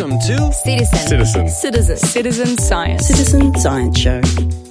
Welcome to Citizen. Citizen. Citizen. Citizen Science. Citizen Science Show.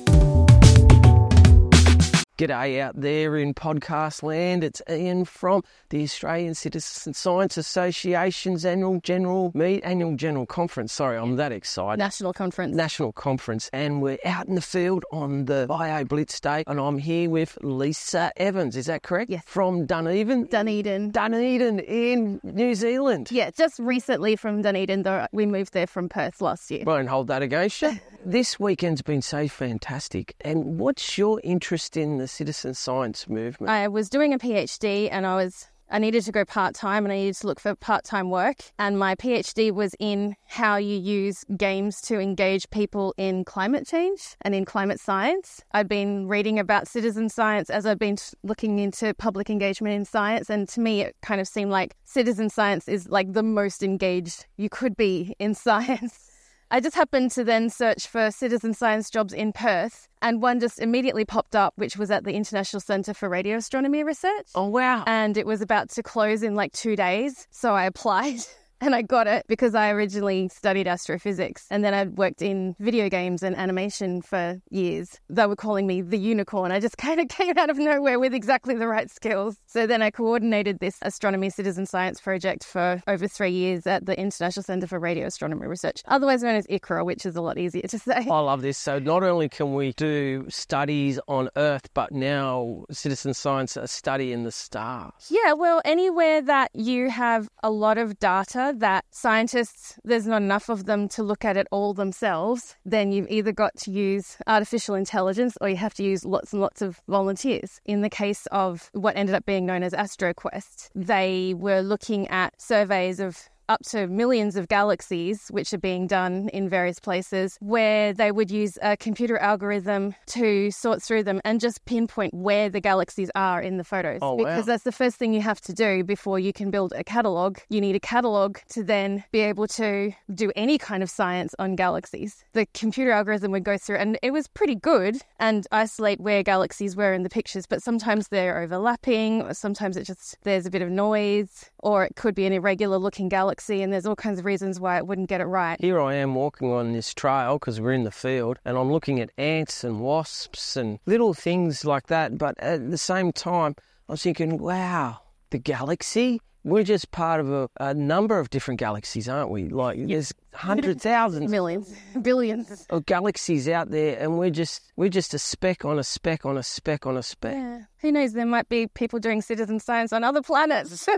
G'day out there in podcast land. It's Ian from the Australian Citizen Science Association's annual general meet, annual general conference. Sorry, I'm that excited. National conference. National conference, and we're out in the field on the Bio Blitz Day, and I'm here with Lisa Evans. Is that correct? Yes. From Dunedin. Dunedin. Dunedin in New Zealand. Yeah, just recently from Dunedin, though we moved there from Perth last year. Won't hold that against you. this weekend's been so fantastic. And what's your interest in the citizen science movement? I was doing a PhD and I was I needed to go part time and I needed to look for part time work. And my PhD was in how you use games to engage people in climate change and in climate science. I'd been reading about citizen science as I've been looking into public engagement in science. And to me, it kind of seemed like citizen science is like the most engaged you could be in science. I just happened to then search for citizen science jobs in Perth, and one just immediately popped up, which was at the International Centre for Radio Astronomy Research. oh, wow. And it was about to close in like two days. So I applied and I got it because I originally studied astrophysics and then I'd worked in video games and animation for years. They were calling me the unicorn. I just kind of came out of nowhere with exactly the right skills. So then I coordinated this astronomy citizen science project for over three years at the International Centre for Radio Astronomy Research, otherwise known as ICRAR, which is a lot easier to say. I love this. So not only can we do studies on Earth, but now citizen science a study in the stars. Yeah, well, anywhere that you have a lot of data that scientists, there's not enough of them to look at it all themselves, then you've either got to use artificial intelligence or you have to use lots and lots of volunteers. In the case of what ended up being known as AstroQuest, they were looking at surveys of up to millions of galaxies, which are being done in various places, where they would use a computer algorithm to sort through them and just pinpoint where the galaxies are in the photos. Oh, wow. because that's the first thing you have to do before you can build a catalogue. You need a catalogue to then be able to do any kind of science on galaxies. The computer algorithm would go through, and it was pretty good and isolate where galaxies were in the pictures, but sometimes they're overlapping, or sometimes it just there's a bit of noise, or it could be an irregular looking galaxy, and there's all kinds of reasons why it wouldn't get it right. Here I am walking on this trail because we're in the field, and I'm looking at ants and wasps and little things like that. But at the same time, I was thinking, wow, the galaxy? We're just part of a, a number of different galaxies, aren't we? Like, there's hundred thousands Millions, billions. of galaxies out there, and we're just we're just a speck on a speck on a speck on a speck. Yeah. Who knows? There might be people doing citizen science on other planets.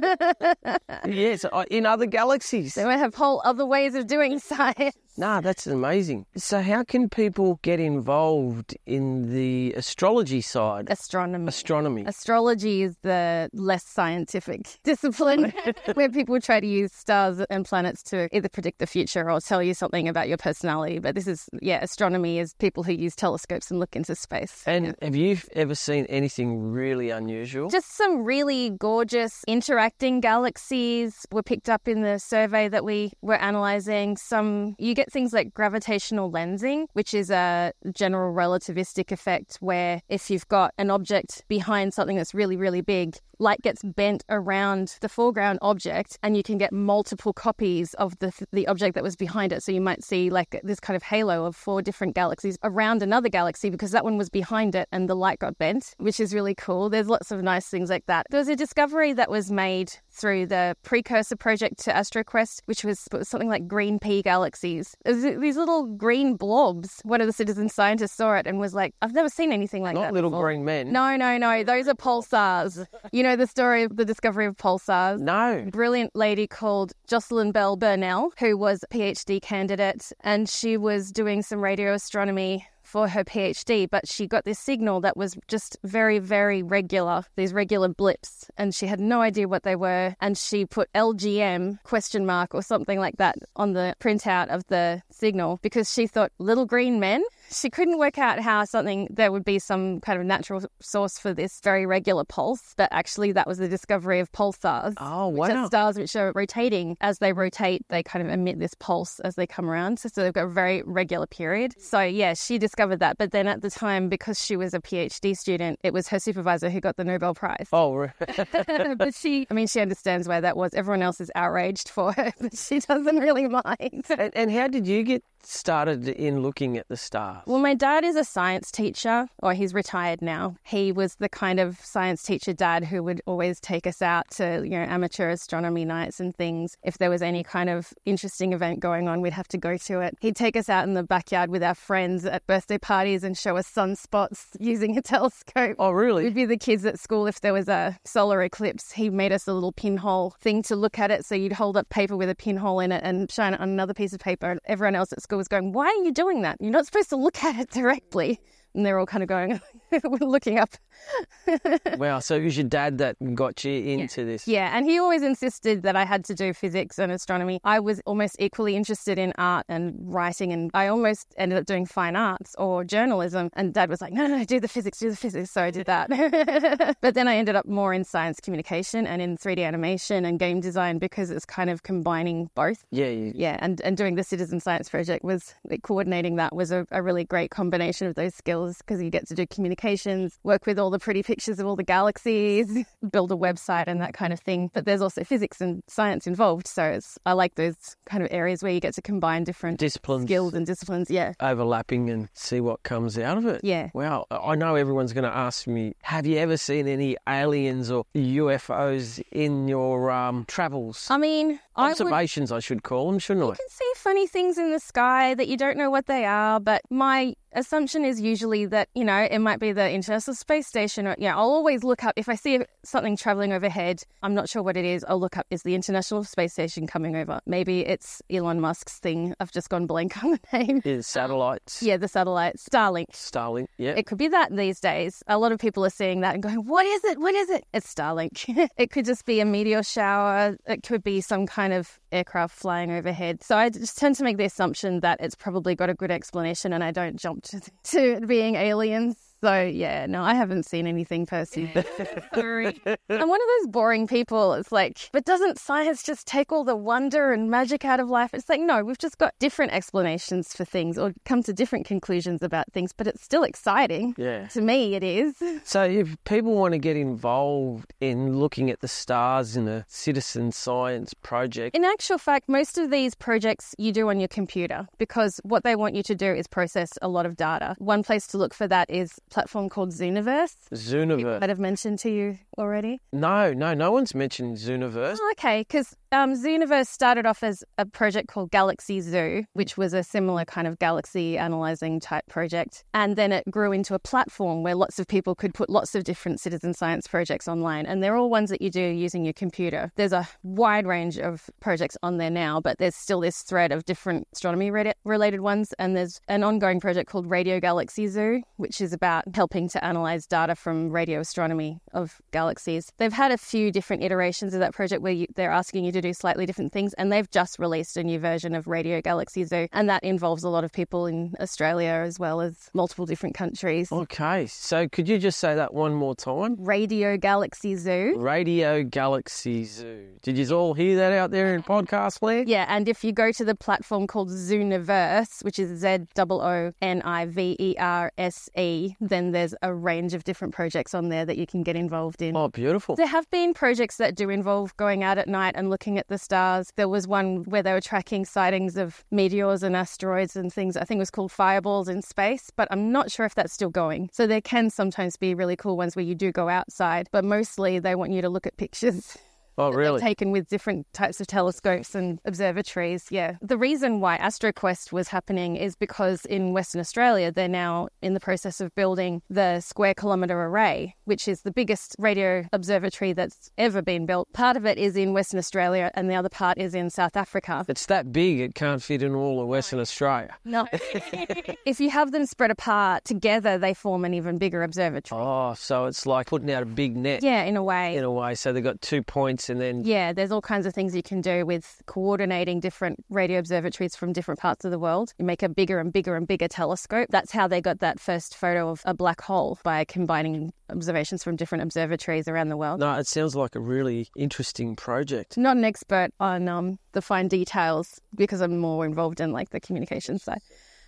Yes, uh, in other galaxies. they might have whole other ways of doing science. Nah, that's amazing. So, how can people get involved in the astrology side? Astronomy. Astronomy. Astrology is the less scientific discipline where people try to use stars and planets to either predict the future or tell you something about your personality. But this is, yeah, astronomy is people who use telescopes and look into space. And have you ever seen anything really unusual? Just some really gorgeous interacting galaxies were picked up in the survey that we were analyzing. Some you get things like gravitational lensing, which is a general relativistic effect where if you've got an object behind something that's really really big, light gets bent around the foreground object and you can get multiple copies of the the object that was behind it. So you might see like this kind of halo of four different galaxies around another galaxy because that one was behind it and the light got bent, which is really cool. There's lots of nice things like that. There was a discovery that was made through the precursor project to AstroQuest, which was, something like green pea galaxies. It was these little green blobs. One of the citizen scientists saw it and was like, "I've never seen anything like Not that." Not little before." green men. No, no, no. Those are pulsars. You know the story of the discovery of pulsars? No. brilliant lady called Jocelyn Bell Burnell, who was a PhD candidate, and she was doing some radio astronomy for her PhD, but she got this signal that was just very, very regular, these regular blips, and she had no idea what they were. And she put LGM question mark or something like that on the printout of the signal because she thought little green men. She couldn't work out how something there would be some kind of natural source for this very regular pulse, but actually that was the discovery of pulsars. Oh, Which wow. are stars which are rotating. As they rotate, they kind of emit this pulse as they come around. So, so they've got a very regular period. So, yeah, she discovered that. But then at the time, because she was a PhD student, it was her supervisor who got the Nobel Prize. Oh, re- but she, I mean, she understands why that was. Everyone else is outraged for her, but she doesn't really mind. and, and how did you get started in looking at the stars? Well, my dad is a science teacher, or he's retired now. He was the kind of science teacher dad who would always take us out to, you know, amateur astronomy nights and things. If there was any kind of interesting event going on, we'd have to go to it. He'd take us out in the backyard with our friends at birthday parties and show us sunspots using a telescope. oh, really? We'd be the kids at school if there was a solar eclipse. He made us a little pinhole thing to look at it. So you'd hold up paper with a pinhole in it and shine it on another piece of paper. And everyone else at school was going, Why are you doing that? You're not supposed to look at it directly. And they're all kind of going, We're looking up. wow. So it was your dad that got you into this? Yeah, and he always insisted that I had to do physics and astronomy. I was almost equally interested in art and writing, and I almost ended up doing fine arts or journalism. And dad was like, no, no, no, do the physics, do the physics. So I did that. but then I ended up more in science communication and in 3D animation and game design because it's kind of combining both. Yeah. You, Yeah, and, and doing the Citizen Science Project was like, coordinating that was a, a really great combination of those skills because you get to do communications, work with all the pretty pictures of all the galaxies, build a website and that kind of thing. But there's also physics and science involved. So it's, I like those kind of areas where you get to combine different Disciplines. skills and disciplines. Yeah. overlapping and see what comes out of it. Yeah. Wow. I know everyone's going to ask me, have you ever seen any aliens or UFOs in your um, travels? I mean, I would Observations, I, should call them, shouldn't I? You can see funny things in the sky that you don't know what they are, but my assumption is usually that, you know, it might be the International Space Station or, yeah, I'll always look up if I see something traveling overhead, I'm not sure what it is, I'll look up, is the International Space Station coming over? Maybe it's Elon Musk's thing. I've just gone blank on the name. Is satellites? Yeah, the satellites. Starlink. Starlink. Yeah. It could be that these days. A lot of people are seeing that and going, What is it? What is it? It's Starlink. it could just be a meteor shower. It could be some kind of aircraft flying overhead. So I just tend to make the assumption that it's probably got a good explanation and I don't jump to, to being aliens. So yeah, no, I haven't seen anything personally. Sorry. I'm one of those boring people. It's like, but doesn't science just take all the wonder and magic out of life? It's like, no, we've just got different explanations for things or come to different conclusions about things, but it's still exciting. yeah. To me, it is. So, if people want to get involved in looking at the stars in a citizen science project, In actual fact, most of these projects you do on your computer because what they want you to do is process a lot of data. One place to look for that is a platform called Zooniverse. Zooniverse. Might have mentioned to you already. No, no, no one's mentioned Zooniverse. Oh, okay, because um, Zooniverse started off as a project called Galaxy Zoo, which was a similar kind of galaxy analyzing type project. And then it grew into a platform where lots of people could put lots of different citizen science projects online. And they're all ones that you do using your computer. There's a wide range of projects on there now, but there's still this thread of different astronomy rela- related ones. And there's an ongoing project called Radio Galaxy Zoo, which is about helping to analyze data from radio astronomy of galaxies. They've had a few different iterations of that project where you, they're asking you to do slightly different things, and they've just released a new version of Radio Galaxy Zoo, and that involves a lot of people in Australia as well as multiple different countries. Okay, so could you just say that one more time? Radio Galaxy Zoo. Radio Galaxy Zoo. Did you all hear that out there in podcast land? Yeah, and if you go to the platform called Zooniverse, which is Z O O N I V E R S E, then there's a range of different projects on there that you can get involved in. Oh, beautiful. There have been projects that do involve going out at night and looking at the stars. There was one where they were tracking sightings of meteors and asteroids and things. I think was called Fireballs in Space, but I'm not sure if that's still going. So there can sometimes be really cool ones where you do go outside, but mostly they want you to look at pictures. Oh, really? taken with different types of telescopes and observatories. Yeah. The reason why AstroQuest was happening is because in Western Australia, they're now in the process of building the Square Kilometre Array, which is the biggest radio observatory that's ever been built. Part of it is in Western Australia and the other part is in South Africa. It's that big, it can't fit in all of Western Australia. No. if you have them spread apart together, they form an even bigger observatory. Oh, so it's like putting out a big net Yeah, in a way. in a way. So they've got two points and then Yeah, there's all kinds of things you can do with coordinating different radio observatories from different parts of the world. You make a bigger and bigger and bigger telescope. That's how they got that first photo of a black hole by combining observations from different observatories around the world. no, it sounds like a really interesting project. Not an expert on um, the fine details because I'm more involved in like the communication side.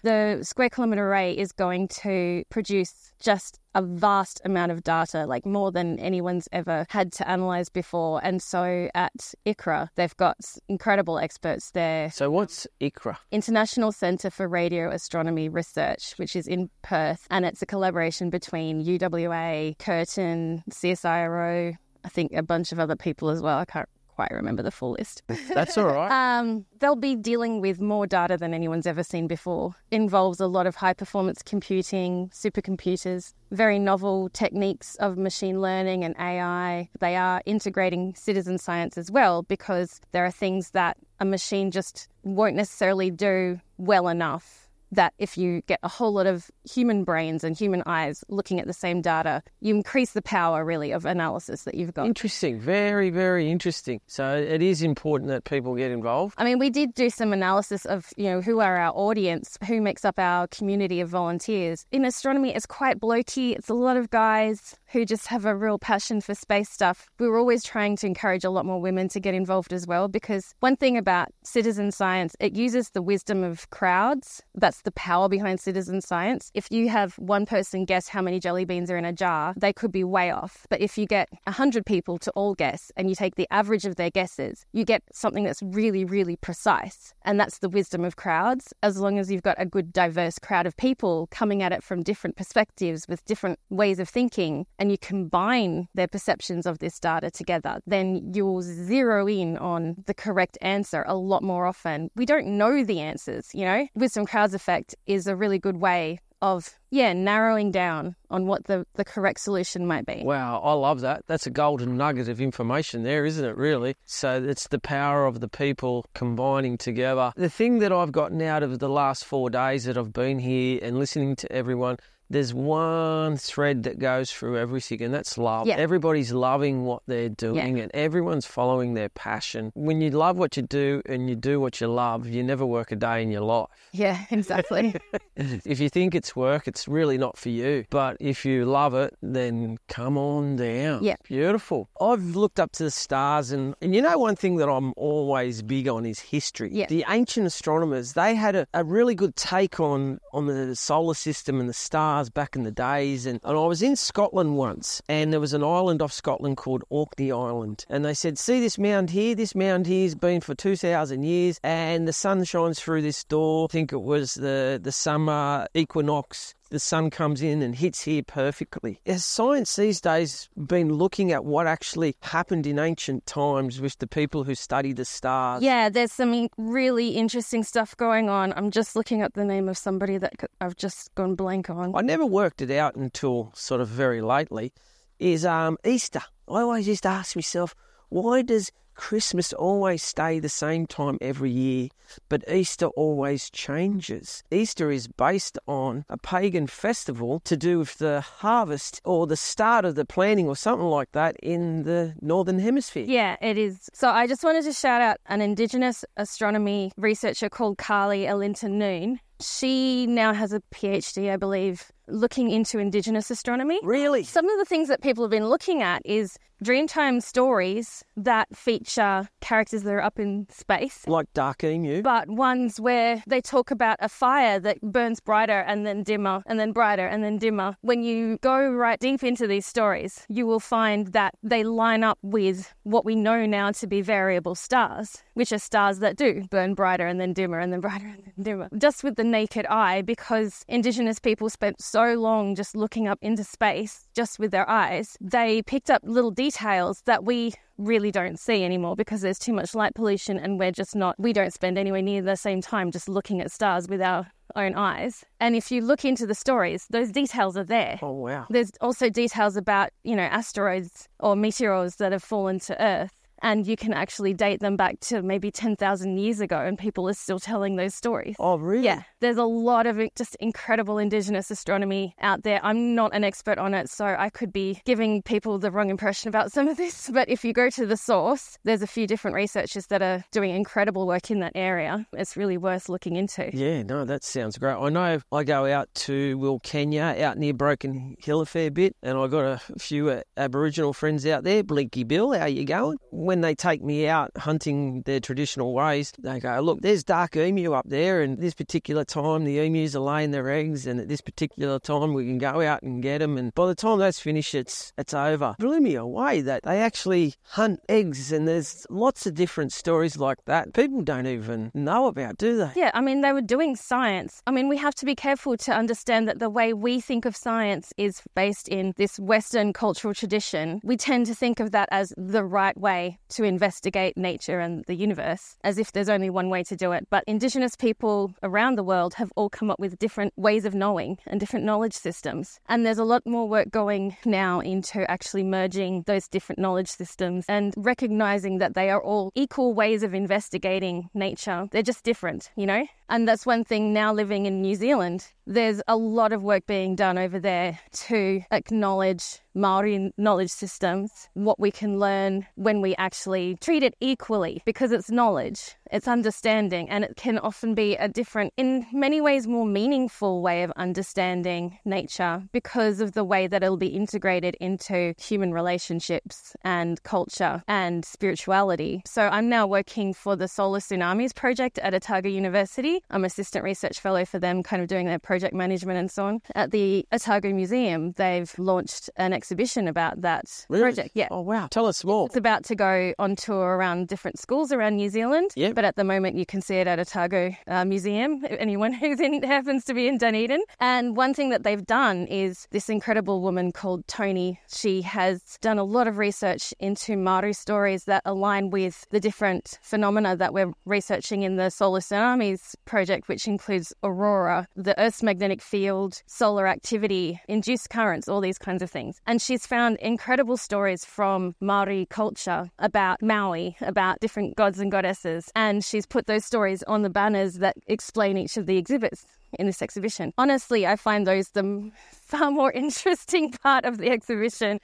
The Square Kilometre Array is going to produce just a vast amount of data, like more than anyone's ever had to analyze before. And so at ICRAR, they've got incredible experts there. So what's ICRAR? International Centre for Radio Astronomy Research, which is in Perth, and it's a collaboration between UWA, Curtin, CSIRO, I think a bunch of other people as well. I can't quite remember the full list. That's all right. Um, they'll be dealing with more data than anyone's ever seen before. Involves a lot of high performance computing, supercomputers, very novel techniques of machine learning and AI. They are integrating citizen science as well because there are things that a machine just won't necessarily do well enough. That if you get a whole lot of human brains and human eyes looking at the same data, you increase the power really of analysis that you've got. Interesting. Very, very interesting. So it is important that people get involved. I mean, we did do some analysis of, you know, who are our audience, who makes up our community of volunteers. In astronomy, it's quite blokey. It's a lot of guys who just have a real passion for space stuff. We were always trying to encourage a lot more women to get involved as well because one thing about citizen science, it uses the wisdom of crowds. That's the power behind citizen science. If you have one person guess how many jelly beans are in a jar, they could be way off. But if you get 100 people to all guess and you take the average of their guesses, you get something that's really, really precise. And that's the wisdom of crowds. As long as you've got a good, diverse crowd of people coming at it from different perspectives with different ways of thinking, and you combine their perceptions of this data together, then you'll zero in on the correct answer a lot more often. We don't know the answers, you know? Wisdom crowds effect is a really good way of, yeah, narrowing down on what the, the correct solution might be. Wow, I love that. That's a golden nugget of information there, isn't it, really? So it's the power of the people combining together. The thing that I've gotten out of the last four days that I've been here and listening to everyone, there's one thread that goes through everything, and that's love. Yeah. Everybody's loving what they're doing, and everyone's following their passion. When you love what you do and you do what you love, you never work a day in your life. Yeah, exactly. if you think it's work, it's really not for you. But if you love it, then come on down. Yeah. Beautiful. I've looked up to the stars, and, and you know, one thing that I'm always big on is history. Yeah. The ancient astronomers, they had a, a really good take on, on the solar system and the stars back in the days. And, and I was in Scotland once, and there was an island off Scotland called Orkney Island. And they said, See this mound here? This mound here's been for 2,000 years, and the sun shines through this door. I think it was the, the summer equinox the sun comes in and hits here perfectly. Has science these days been looking at what actually happened in ancient times with the people who study the stars? yeah, there's some really interesting stuff going on. I'm just looking at the name of somebody that I've just gone blank on. I never worked it out until sort of very lately. Is um, Easter. I always used to ask myself, why does Christmas always stay the same time every year, but Easter always changes? Easter is based on a pagan festival to do with the harvest or the start of the planting or something like that in the northern hemisphere. Yeah, it is. So I just wanted to shout out an Indigenous astronomy researcher called Karlie Alinta Noon. She now has a PhD, I believe, looking into Indigenous astronomy. Really? Some of the things that people have been looking at is Dreamtime stories that feature characters that are up in space. Like Dark Emu. But ones where they talk about a fire that burns brighter and then dimmer and then brighter and then dimmer. When you go right deep into these stories, you will find that they line up with what we know now to be variable stars, which are stars that do burn brighter and then dimmer and then brighter and then dimmer. Just with the naked eye, because Indigenous people spent so long just looking up into space just with their eyes, they picked up little details that we really don't see anymore because there's too much light pollution and we're just not, we don't spend anywhere near the same time just looking at stars with our own eyes. And if you look into the stories, those details are there. Oh, wow. There's also details about, you know, asteroids or meteors that have fallen to Earth and you can actually date them back to maybe 10,000 years ago, and people are still telling those stories. Oh, really? Yeah, there's a lot of just incredible Indigenous astronomy out there. I'm not an expert on it, so I could be giving people the wrong impression about some of this. But if you go to the source, there's a few different researchers that are doing incredible work in that area. It's really worth looking into. Yeah, no, that sounds great. I know I go out to Wilcannia, out near Broken Hill a fair bit, and I got a few uh, Aboriginal friends out there. Blinky Bill, how you going? When they take me out hunting their traditional ways, they go, look, there's dark emu up there, and this particular time the emus are laying their eggs, and at this particular time we can go out and get them. And by the time that's finished, it's it's over. Blew me away that they actually hunt eggs, and there's lots of different stories like that. People don't even know about, do they? Yeah, I mean, they were doing science. I mean, we have to be careful to understand that the way we think of science is based in this Western cultural tradition. We tend to think of that as the right way to investigate nature and the universe, as if there's only one way to do it. But Indigenous people around the world have all come up with different ways of knowing and different knowledge systems. And there's a lot more work going now into actually merging those different knowledge systems and recognizing that they are all equal ways of investigating nature. They're just different, you know? And that's one thing now living in New Zealand. There's a lot of work being done over there to acknowledge Maori knowledge systems, what we can learn when we actually treat it equally, because it's knowledge, it's understanding, and it can often be a different, in many ways, more meaningful way of understanding nature because of the way that it'll be integrated into human relationships and culture and spirituality. So I'm now working for the Solar Tsunamis project at Otago University. I'm assistant research fellow for them, kind of doing their project management and so on. At the Otago Museum, they've launched an exhibition about that Really? project. Yeah. Oh, wow. Tell us more. It's about to go on tour around different schools around New Zealand. Yep. But at the moment, you can see it at Otago uh, Museum, anyone who's in happens to be in Dunedin. And one thing that they've done is this incredible woman called Tony. She has done a lot of research into Maori stories that align with the different phenomena that we're researching in the Solar Tsunamis project, which includes aurora, the Earth's magnetic field, solar activity, induced currents, all these kinds of things. And she's found incredible stories from Maori culture about Maui, about different gods and goddesses. And she's put those stories on the banners that explain each of the exhibits in this exhibition. Honestly, I find those the far more interesting part of the exhibition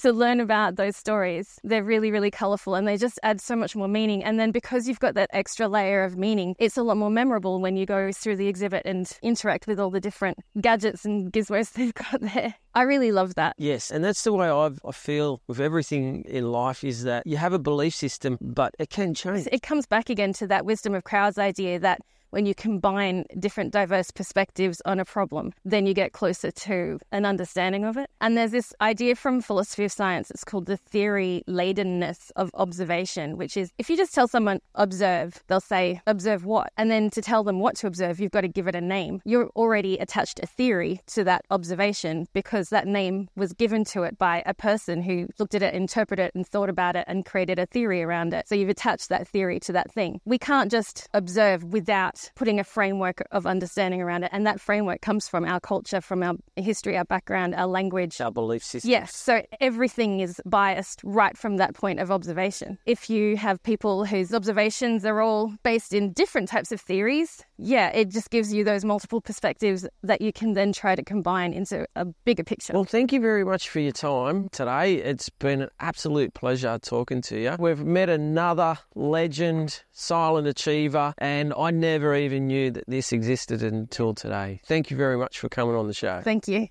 to learn about those stories. They're really, really colourful and they just add so much more meaning. And then because you've got that extra layer of meaning, it's a lot more memorable when you go through the exhibit and interact with all the different gadgets and gizmos they've got there. I really love that. Yes, and that's the way I've, I feel with everything in life is that you have a belief system, but it can change. It comes back again to that wisdom of crowds idea that when you combine different diverse perspectives on a problem, then you get closer to an understanding of it. And there's this idea from philosophy of science, it's called the theory ladenness of observation, which is if you just tell someone observe, they'll say observe what? And then to tell them what to observe, you've got to give it a name. You're already attached a theory to that observation because that name was given to it by a person who looked at it, interpreted it, and thought about it and created a theory around it. So you've attached that theory to that thing. We can't just observe without putting a framework of understanding around it. And that framework comes from our culture, from our history, our background, our language. Our belief system. Yes, so everything is biased right from that point of observation. If you have people whose observations are all based in different types of theories, yeah, it just gives you those multiple perspectives that you can then try to combine into a bigger picture. Well, thank you very much for your time today. It's been an absolute pleasure talking to you. We've met another legend, silent achiever, and I never even knew that this existed until today. Thank you very much for coming on the show. Thank you.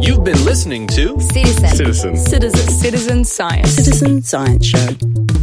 You've been listening to Citizen. Citizen. Citizen. Citizen Science. Citizen Science Show.